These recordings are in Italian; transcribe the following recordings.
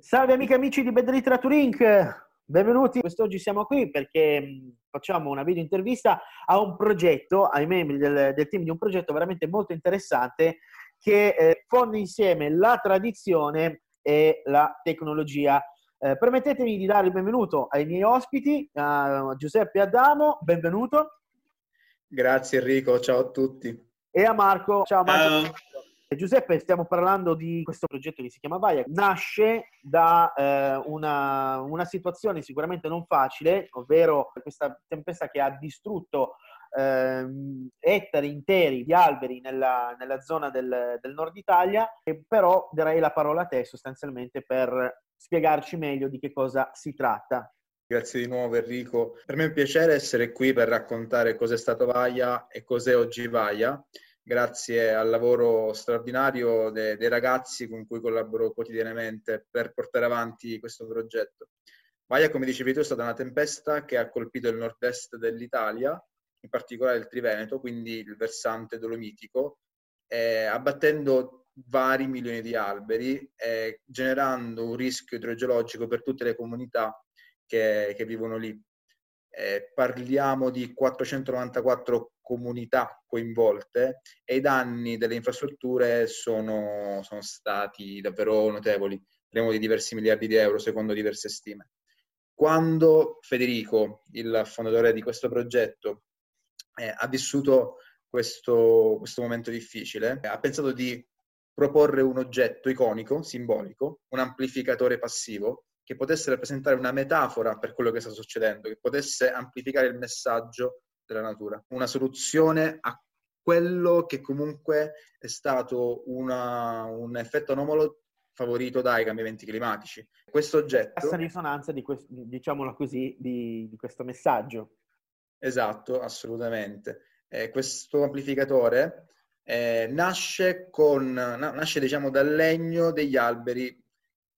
Salve amiche e amici di Bad Literature Inc. Benvenuti. Quest'oggi siamo qui perché facciamo una video intervista a un progetto, ai membri del, del team di un progetto veramente molto interessante che eh, fonde insieme la tradizione e la tecnologia. Eh, permettetemi di dare il benvenuto ai miei ospiti, a Giuseppe Adamo, benvenuto. Grazie Enrico, ciao a tutti. E a Marco, ciao Marco. Ciao. Giuseppe, stiamo parlando di questo progetto che si chiama Vaia. Nasce da eh, una, una, situazione sicuramente non facile, ovvero questa tempesta che ha distrutto eh, ettari interi di alberi nella, nella zona del, del, nord Italia. E però darei la parola a te sostanzialmente per spiegarci meglio di che cosa si tratta. Grazie di nuovo Enrico. Per me è un piacere essere qui per raccontare cos'è stato Vaia e cos'è oggi Vaia grazie al lavoro straordinario de- dei ragazzi con cui collaboro quotidianamente per portare avanti questo progetto. Vaia, come dicevi tu, è stata una tempesta che ha colpito il nord-est dell'Italia, in particolare il Triveneto, quindi il versante dolomitico, eh, abbattendo vari milioni di alberi, eh, generando un rischio idrogeologico per tutte le comunità che, che vivono lì. Eh, parliamo di 494 comunità coinvolte e i danni delle infrastrutture sono, sono stati davvero notevoli, parliamo di diversi miliardi di euro secondo diverse stime. Quando Federico, il fondatore di questo progetto, eh, ha vissuto questo, questo momento difficile, ha pensato di proporre un oggetto iconico, simbolico, un amplificatore passivo, che potesse rappresentare una metafora per quello che sta succedendo, che potesse amplificare il messaggio della natura. Una soluzione a quello che comunque è stato una, un effetto anomalo favorito dai cambiamenti climatici. Questo oggetto... Questa risonanza, di questo, diciamolo così, di, di, questo messaggio. Esatto, assolutamente. Eh, questo amplificatore eh, nasce, con, nasce diciamo, dal legno degli alberi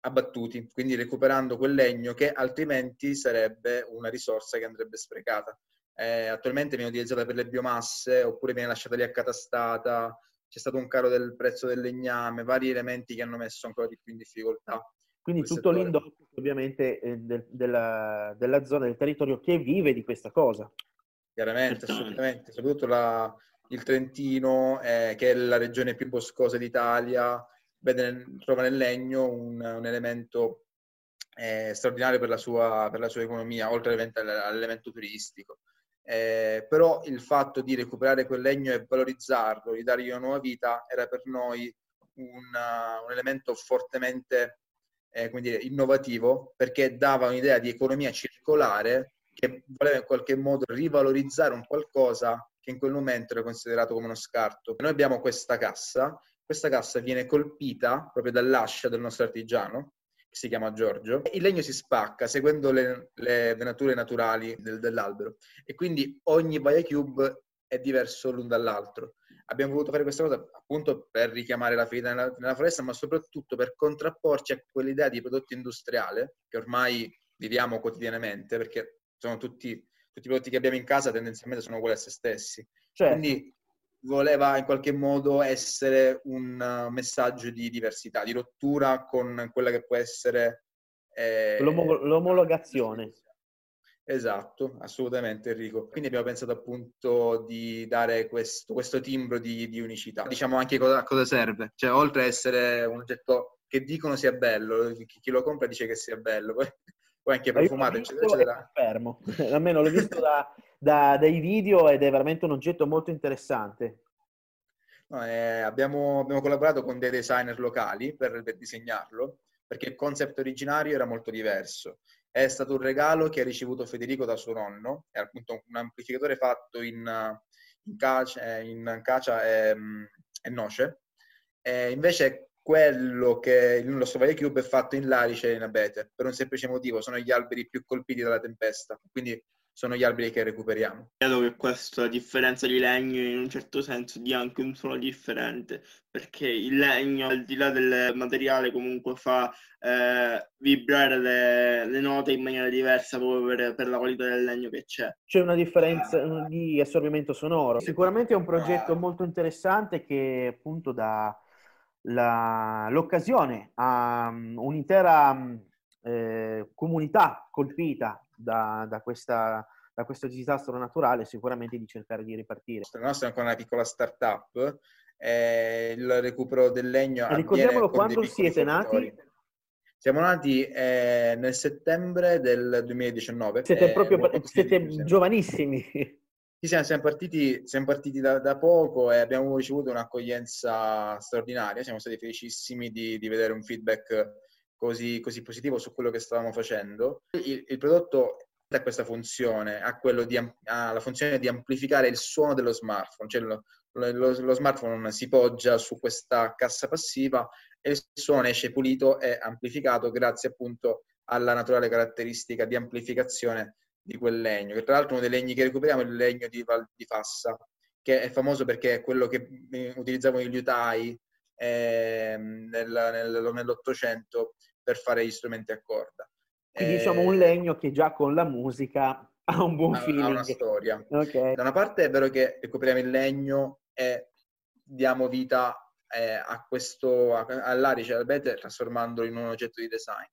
abbattuti, quindi recuperando quel legno che altrimenti sarebbe una risorsa che andrebbe sprecata. Eh, attualmente viene utilizzata per le biomasse oppure viene lasciata lì accatastata, c'è stato un calo del prezzo del legname, vari elementi che hanno messo ancora di più in difficoltà. Quindi tutto settore. l'indotto ovviamente eh, de- della, della, zona, del territorio che vive di questa cosa. Chiaramente, assolutamente, soprattutto la, il Trentino, eh, che è la regione più boscosa d'Italia, vede, trova nel legno un, un elemento eh, straordinario per la, sua, per la, sua, economia, oltre all'elemento turistico. Eh, però il fatto di recuperare quel legno e valorizzarlo, di dargli una nuova vita, era per noi una, un elemento fortemente eh, dire, innovativo perché dava un'idea di economia circolare che voleva in qualche modo rivalorizzare un qualcosa che in quel momento era considerato come uno scarto. Noi abbiamo questa cassa questa cassa viene colpita proprio dall'ascia del nostro artigiano, si chiama Giorgio, il legno si spacca seguendo le, le venature naturali del, dell'albero e quindi ogni Baia Cube è diverso l'un dall'altro. Abbiamo voluto fare questa cosa appunto per richiamare la ferita nella, nella foresta, ma soprattutto per contrapporci a quell'idea di prodotto industriale che ormai viviamo quotidianamente, perché sono tutti, tutti i prodotti che abbiamo in casa tendenzialmente sono uguali a se stessi. Certo. Quindi voleva in qualche modo essere un uh, messaggio di diversità, di rottura con quella che può essere... Eh, L'om- l'omologazione. Esatto, assolutamente Enrico. Quindi abbiamo pensato appunto di dare questo, questo timbro di, di, unicità. Diciamo anche cosa, cosa, serve, cioè oltre a essere un oggetto che dicono sia bello, chi, chi lo compra dice che sia bello, poi, poi anche profumato, eccetera, eccetera. Fermo, almeno l'ho visto da da, dai video ed è veramente un oggetto molto interessante. No, eh, abbiamo, abbiamo, collaborato con dei designer locali per, per, disegnarlo, perché il concept originario era molto diverso. È stato un regalo che ha ricevuto Federico da suo nonno, è appunto un amplificatore fatto in, in, cacia, in cacia e, e noce. E invece quello che il nostro Valle Cube è fatto in larice e in abete, per un semplice motivo, sono gli alberi più colpiti dalla tempesta. Quindi sono gli alberi che recuperiamo. Credo che questa differenza di legno in un certo senso dia anche un suono differente, perché il legno, al di là del materiale, comunque fa eh, vibrare le, le, note in maniera diversa proprio per, per, la qualità del legno che c'è. C'è una differenza di assorbimento sonoro. Sicuramente è un progetto molto interessante che appunto dà la, l'occasione a um, un'intera um, eh, comunità colpita da, da, questa, da, questo disastro naturale sicuramente di cercare di ripartire. La nostra è ancora una piccola startup, eh, il recupero del legno. E ricordiamolo quando siete nati? Siamo nati eh, nel settembre del 2019. Siete proprio siete giovanissimi. Sì, siamo, siamo partiti, siamo partiti da, da, poco e abbiamo ricevuto un'accoglienza straordinaria. Siamo stati felicissimi di, di vedere un feedback così, così, positivo su quello che stavamo facendo. Il, il prodotto ha questa funzione, ha, di, ha, la funzione di amplificare il suono dello smartphone, cioè lo, lo, lo, smartphone si poggia su questa cassa passiva e il suono esce pulito e amplificato grazie appunto alla naturale caratteristica di amplificazione di quel legno, che tra l'altro uno dei legni che recuperiamo è il legno di Val di Fassa, che è famoso perché è quello che eh, utilizzavano gli liutai eh, nel, nel, nell'Ottocento per fare gli strumenti a corda. Quindi eh, diciamo un legno che già con la musica ha un buon ha, feeling. Ha una storia. Okay. Da una parte è vero che recuperiamo il legno e diamo vita eh, a questo, all'arice, al bete, trasformandolo in un oggetto di design.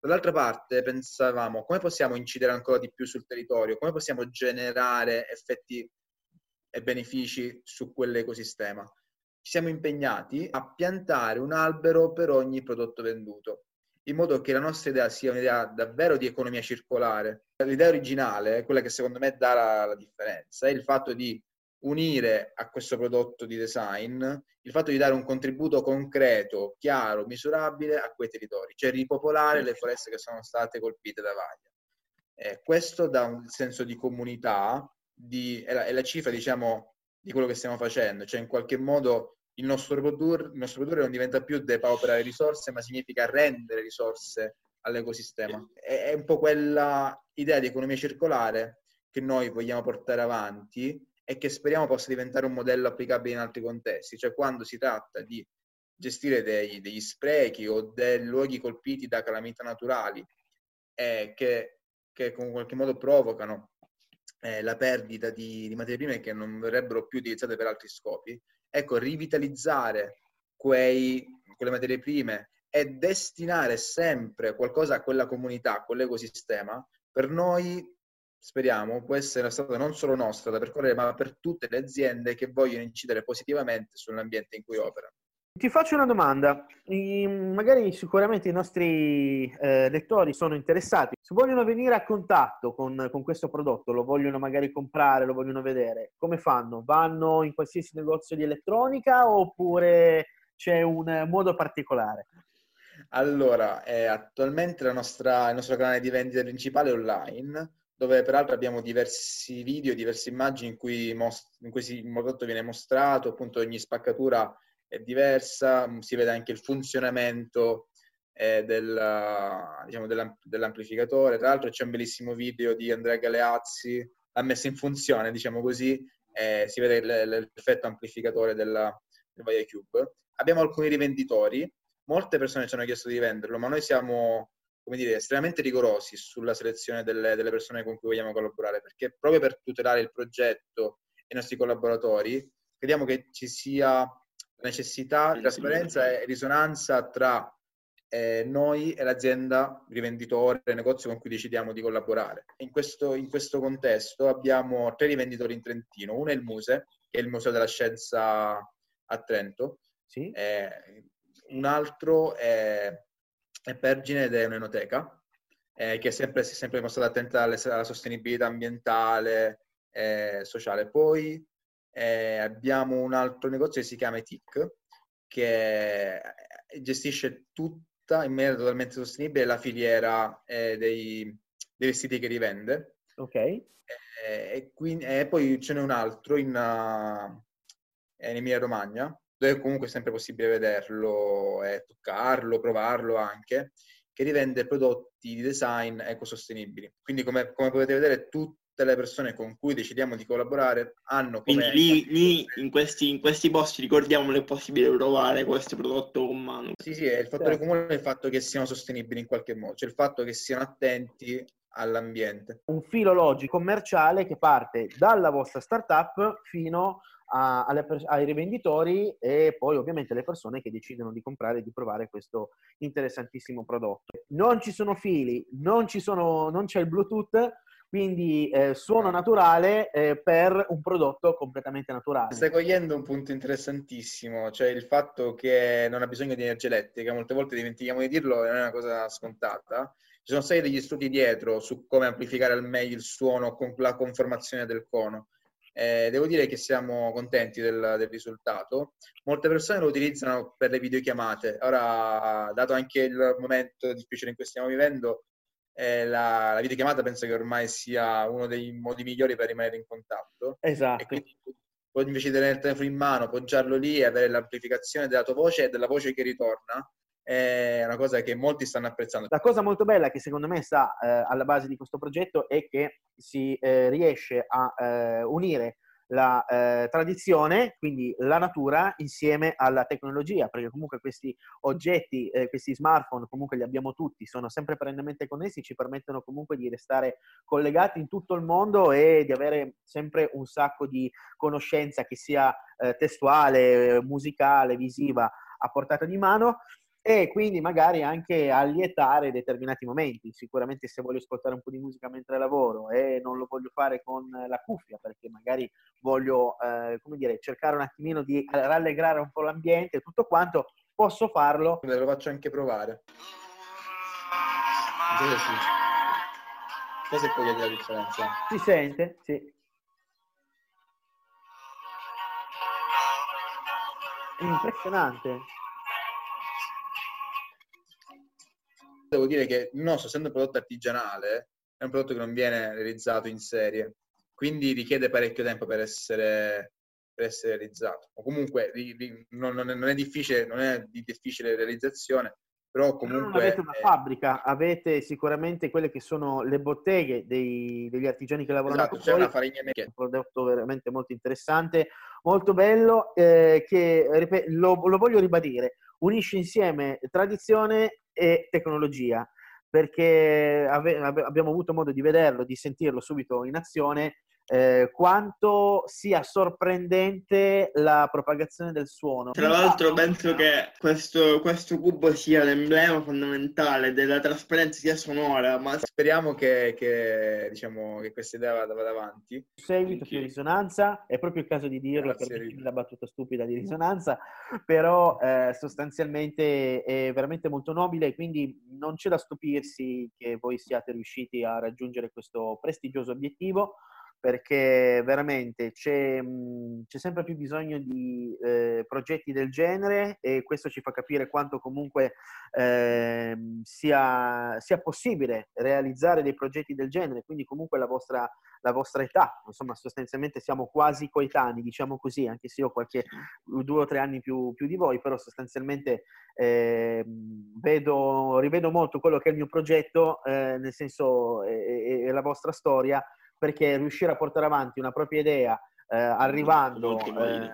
Dall'altra parte pensavamo come possiamo incidere ancora di più sul territorio, come possiamo generare effetti e benefici su quell'ecosistema. Ci siamo impegnati a piantare un albero per ogni prodotto venduto, in modo che la nostra idea sia un'idea davvero di economia circolare. L'idea originale, quella che secondo me dà la, la differenza, è il fatto di unire a questo prodotto di design il fatto di dare un contributo concreto, chiaro, misurabile a quei territori, cioè ripopolare le foreste che sono state colpite da vaglia. Eh, questo dà un senso di comunità, di, è, la, è, la, cifra, diciamo, di quello che stiamo facendo, cioè in qualche modo il nostro produrre, il nostro produrre non diventa più depauperare risorse, ma significa rendere risorse all'ecosistema. È, è un po' quella idea di economia circolare che noi vogliamo portare avanti e che speriamo possa diventare un modello applicabile in altri contesti, cioè quando si tratta di gestire dei, degli sprechi o dei luoghi colpiti da calamità naturali eh, che, che in qualche modo provocano eh, la perdita di, di, materie prime che non verrebbero più utilizzate per altri scopi, ecco, rivitalizzare quei, quelle materie prime e destinare sempre qualcosa a quella comunità, a quell'ecosistema, per noi speriamo, può essere una strada non solo nostra da percorrere, ma per tutte le aziende che vogliono incidere positivamente sull'ambiente in cui operano. Ti faccio una domanda, I, magari sicuramente i nostri eh, lettori sono interessati, se vogliono venire a contatto con, con, questo prodotto, lo vogliono magari comprare, lo vogliono vedere, come fanno? Vanno in qualsiasi negozio di elettronica oppure c'è un modo particolare? Allora, eh, attualmente nostra, il nostro canale di vendita principale è online, dove peraltro abbiamo diversi video, diverse immagini in cui, most- in cui il prodotto viene mostrato, appunto ogni spaccatura è diversa, mm, si vede anche il funzionamento eh, del, diciamo, dell'amp- dell'amplificatore. Tra l'altro c'è un bellissimo video di Andrea Galeazzi, l'ha messo in funzione, diciamo così, eh, si vede l- l'effetto amplificatore della, del Vaia Cube. Abbiamo alcuni rivenditori, molte persone ci hanno chiesto di venderlo, ma noi siamo come dire, estremamente rigorosi sulla selezione delle, delle, persone con cui vogliamo collaborare, perché proprio per tutelare il progetto e i nostri collaboratori, crediamo che ci sia necessità di trasparenza e risonanza tra eh, noi e l'azienda rivenditore, il negozio con cui decidiamo di collaborare. In questo, in questo contesto abbiamo tre rivenditori in Trentino, uno è il Muse, che è il Museo della Scienza a Trento, sì. eh, un altro è è Pergine ed è un'enoteca eh, che è sempre, si è sempre dimostrata attenta alle, alla sostenibilità ambientale e sociale. Poi eh, abbiamo un altro negozio che si chiama ETIC che gestisce tutta in maniera totalmente sostenibile la filiera eh, dei, dei, vestiti che rivende. Ok. Eh, e, quindi, e, poi ce n'è un altro in, uh, in Emilia Romagna dove comunque è sempre possibile vederlo e toccarlo, provarlo anche, che rivende prodotti di design ecosostenibili. Quindi come, come potete vedere tutte le persone con cui decidiamo di collaborare hanno come... Quindi lì, lì in, questi, in, questi, posti ricordiamo che è possibile provare questo prodotto con mano. Sì, sì, il fattore certo. comune è il fatto che siano sostenibili in qualche modo, cioè il fatto che siano attenti all'ambiente. Un filo logico commerciale che parte dalla vostra startup fino a, alle, ai rivenditori e poi ovviamente alle persone che decidono di comprare e di provare questo interessantissimo prodotto. Non ci sono fili, non, ci sono, non c'è il Bluetooth, quindi eh, suono naturale eh, per un prodotto completamente naturale. Stai cogliendo un punto interessantissimo, cioè il fatto che non ha bisogno di energia elettrica, molte volte dimentichiamo di dirlo, non è una cosa scontata. Ci sono stati degli studi dietro su come amplificare al meglio il suono con la conformazione del cono. Eh, devo dire che siamo contenti del, del, risultato. Molte persone lo utilizzano per le videochiamate. Ora, dato anche il momento difficile in cui stiamo vivendo, eh, la, la, videochiamata penso che ormai sia uno dei modi migliori per rimanere in contatto. Esatto. E quindi invece di tenere il telefono in mano, poggiarlo lì e avere l'amplificazione della tua voce e della voce che ritorna, è una cosa che molti stanno apprezzando. La cosa molto bella che secondo me sta eh, alla base di questo progetto è che si eh, riesce a eh, unire la eh, tradizione, quindi la natura, insieme alla tecnologia, perché comunque questi oggetti, eh, questi smartphone, comunque li abbiamo tutti, sono sempre perennemente connessi, ci permettono comunque di restare collegati in tutto il mondo e di avere sempre un sacco di conoscenza che sia eh, testuale, musicale, visiva a portata di mano e quindi magari anche allietare determinati momenti. Sicuramente se voglio ascoltare un po' di musica mentre lavoro e non lo voglio fare con la cuffia perché magari voglio, eh, come dire, cercare un attimino di rallegrare un po' l'ambiente e tutto quanto, posso farlo. Lo faccio anche provare. Cosa è poi la differenza? Si sente, sì. È impressionante. Devo dire che il nostro, essendo un prodotto artigianale, è un prodotto che non viene realizzato in serie, quindi richiede parecchio tempo per essere, per essere realizzato. O comunque non, non, è, non, è, difficile, non è di difficile realizzazione, però comunque... Non avete una fabbrica, avete sicuramente quelle che sono le botteghe dei, degli artigiani che lavorano esatto, c'è una farina È un prodotto veramente molto interessante, molto bello, eh, che lo, lo voglio ribadire, unisce insieme tradizione e tecnologia, perché ave- abbiamo avuto modo di vederlo, di sentirlo subito in azione eh, quanto sia sorprendente la propagazione del suono. Tra l'altro penso che questo, questo cubo sia l'emblema fondamentale della trasparenza sia sonora, ma speriamo che, che, diciamo, che questa idea vada, vada avanti. Seguito più risonanza, è proprio il caso di dirlo Grazie, per la battuta stupida di risonanza, però eh, sostanzialmente è veramente molto nobile, quindi non c'è da stupirsi che voi siate riusciti a raggiungere questo prestigioso obiettivo perché veramente c'è, c'è, sempre più bisogno di eh, progetti del genere e questo ci fa capire quanto comunque eh, sia, sia, possibile realizzare dei progetti del genere, quindi comunque la vostra, la vostra, età, insomma sostanzialmente siamo quasi coetanei, diciamo così, anche se io ho qualche due o tre anni più, più di voi, però sostanzialmente eh, vedo, rivedo molto quello che è il mio progetto, eh, nel senso e la vostra storia perché riuscire a portare avanti una propria idea eh, arrivando eh,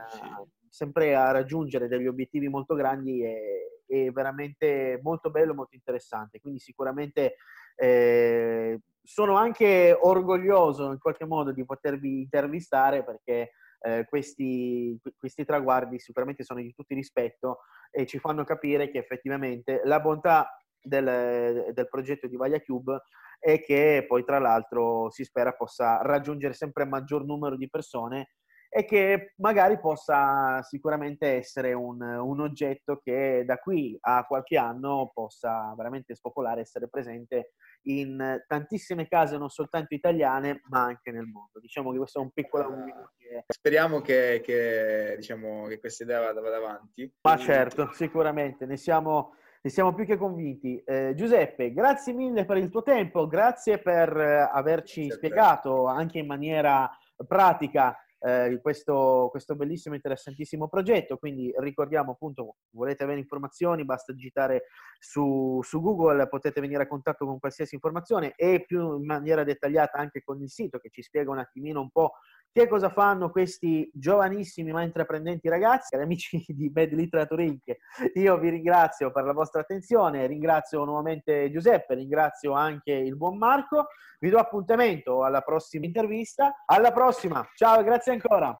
sempre a raggiungere degli obiettivi molto grandi è, è veramente molto bello, molto interessante. Quindi sicuramente eh, sono anche orgoglioso in qualche modo di potervi intervistare perché eh, questi, questi, traguardi sicuramente sono di tutti rispetto e ci fanno capire che effettivamente la bontà del, del progetto di Vaglia Cube e che poi tra l'altro si spera possa raggiungere sempre maggior numero di persone e che magari possa sicuramente essere un, un, oggetto che da qui a qualche anno possa veramente spopolare, essere presente in tantissime case non soltanto italiane ma anche nel mondo. Diciamo che questo è un piccolo... Che... Speriamo che, che, diciamo, che questa idea vada, vada avanti. Ma certo, sicuramente, ne siamo ne siamo più che convinti. Eh, Giuseppe, grazie mille per il tuo tempo, grazie per eh, averci grazie spiegato anche in maniera pratica eh, questo, questo, bellissimo e interessantissimo progetto. Quindi ricordiamo appunto, volete avere informazioni, basta digitare su, su, Google, potete venire a contatto con qualsiasi informazione e più in maniera dettagliata anche con il sito che ci spiega un attimino un po' che cosa fanno questi giovanissimi ma intraprendenti ragazzi, amici di Bad Literature Inc. Io vi ringrazio per la vostra attenzione, ringrazio nuovamente Giuseppe, ringrazio anche il buon Marco, vi do appuntamento alla prossima intervista. Alla prossima, ciao e grazie ancora.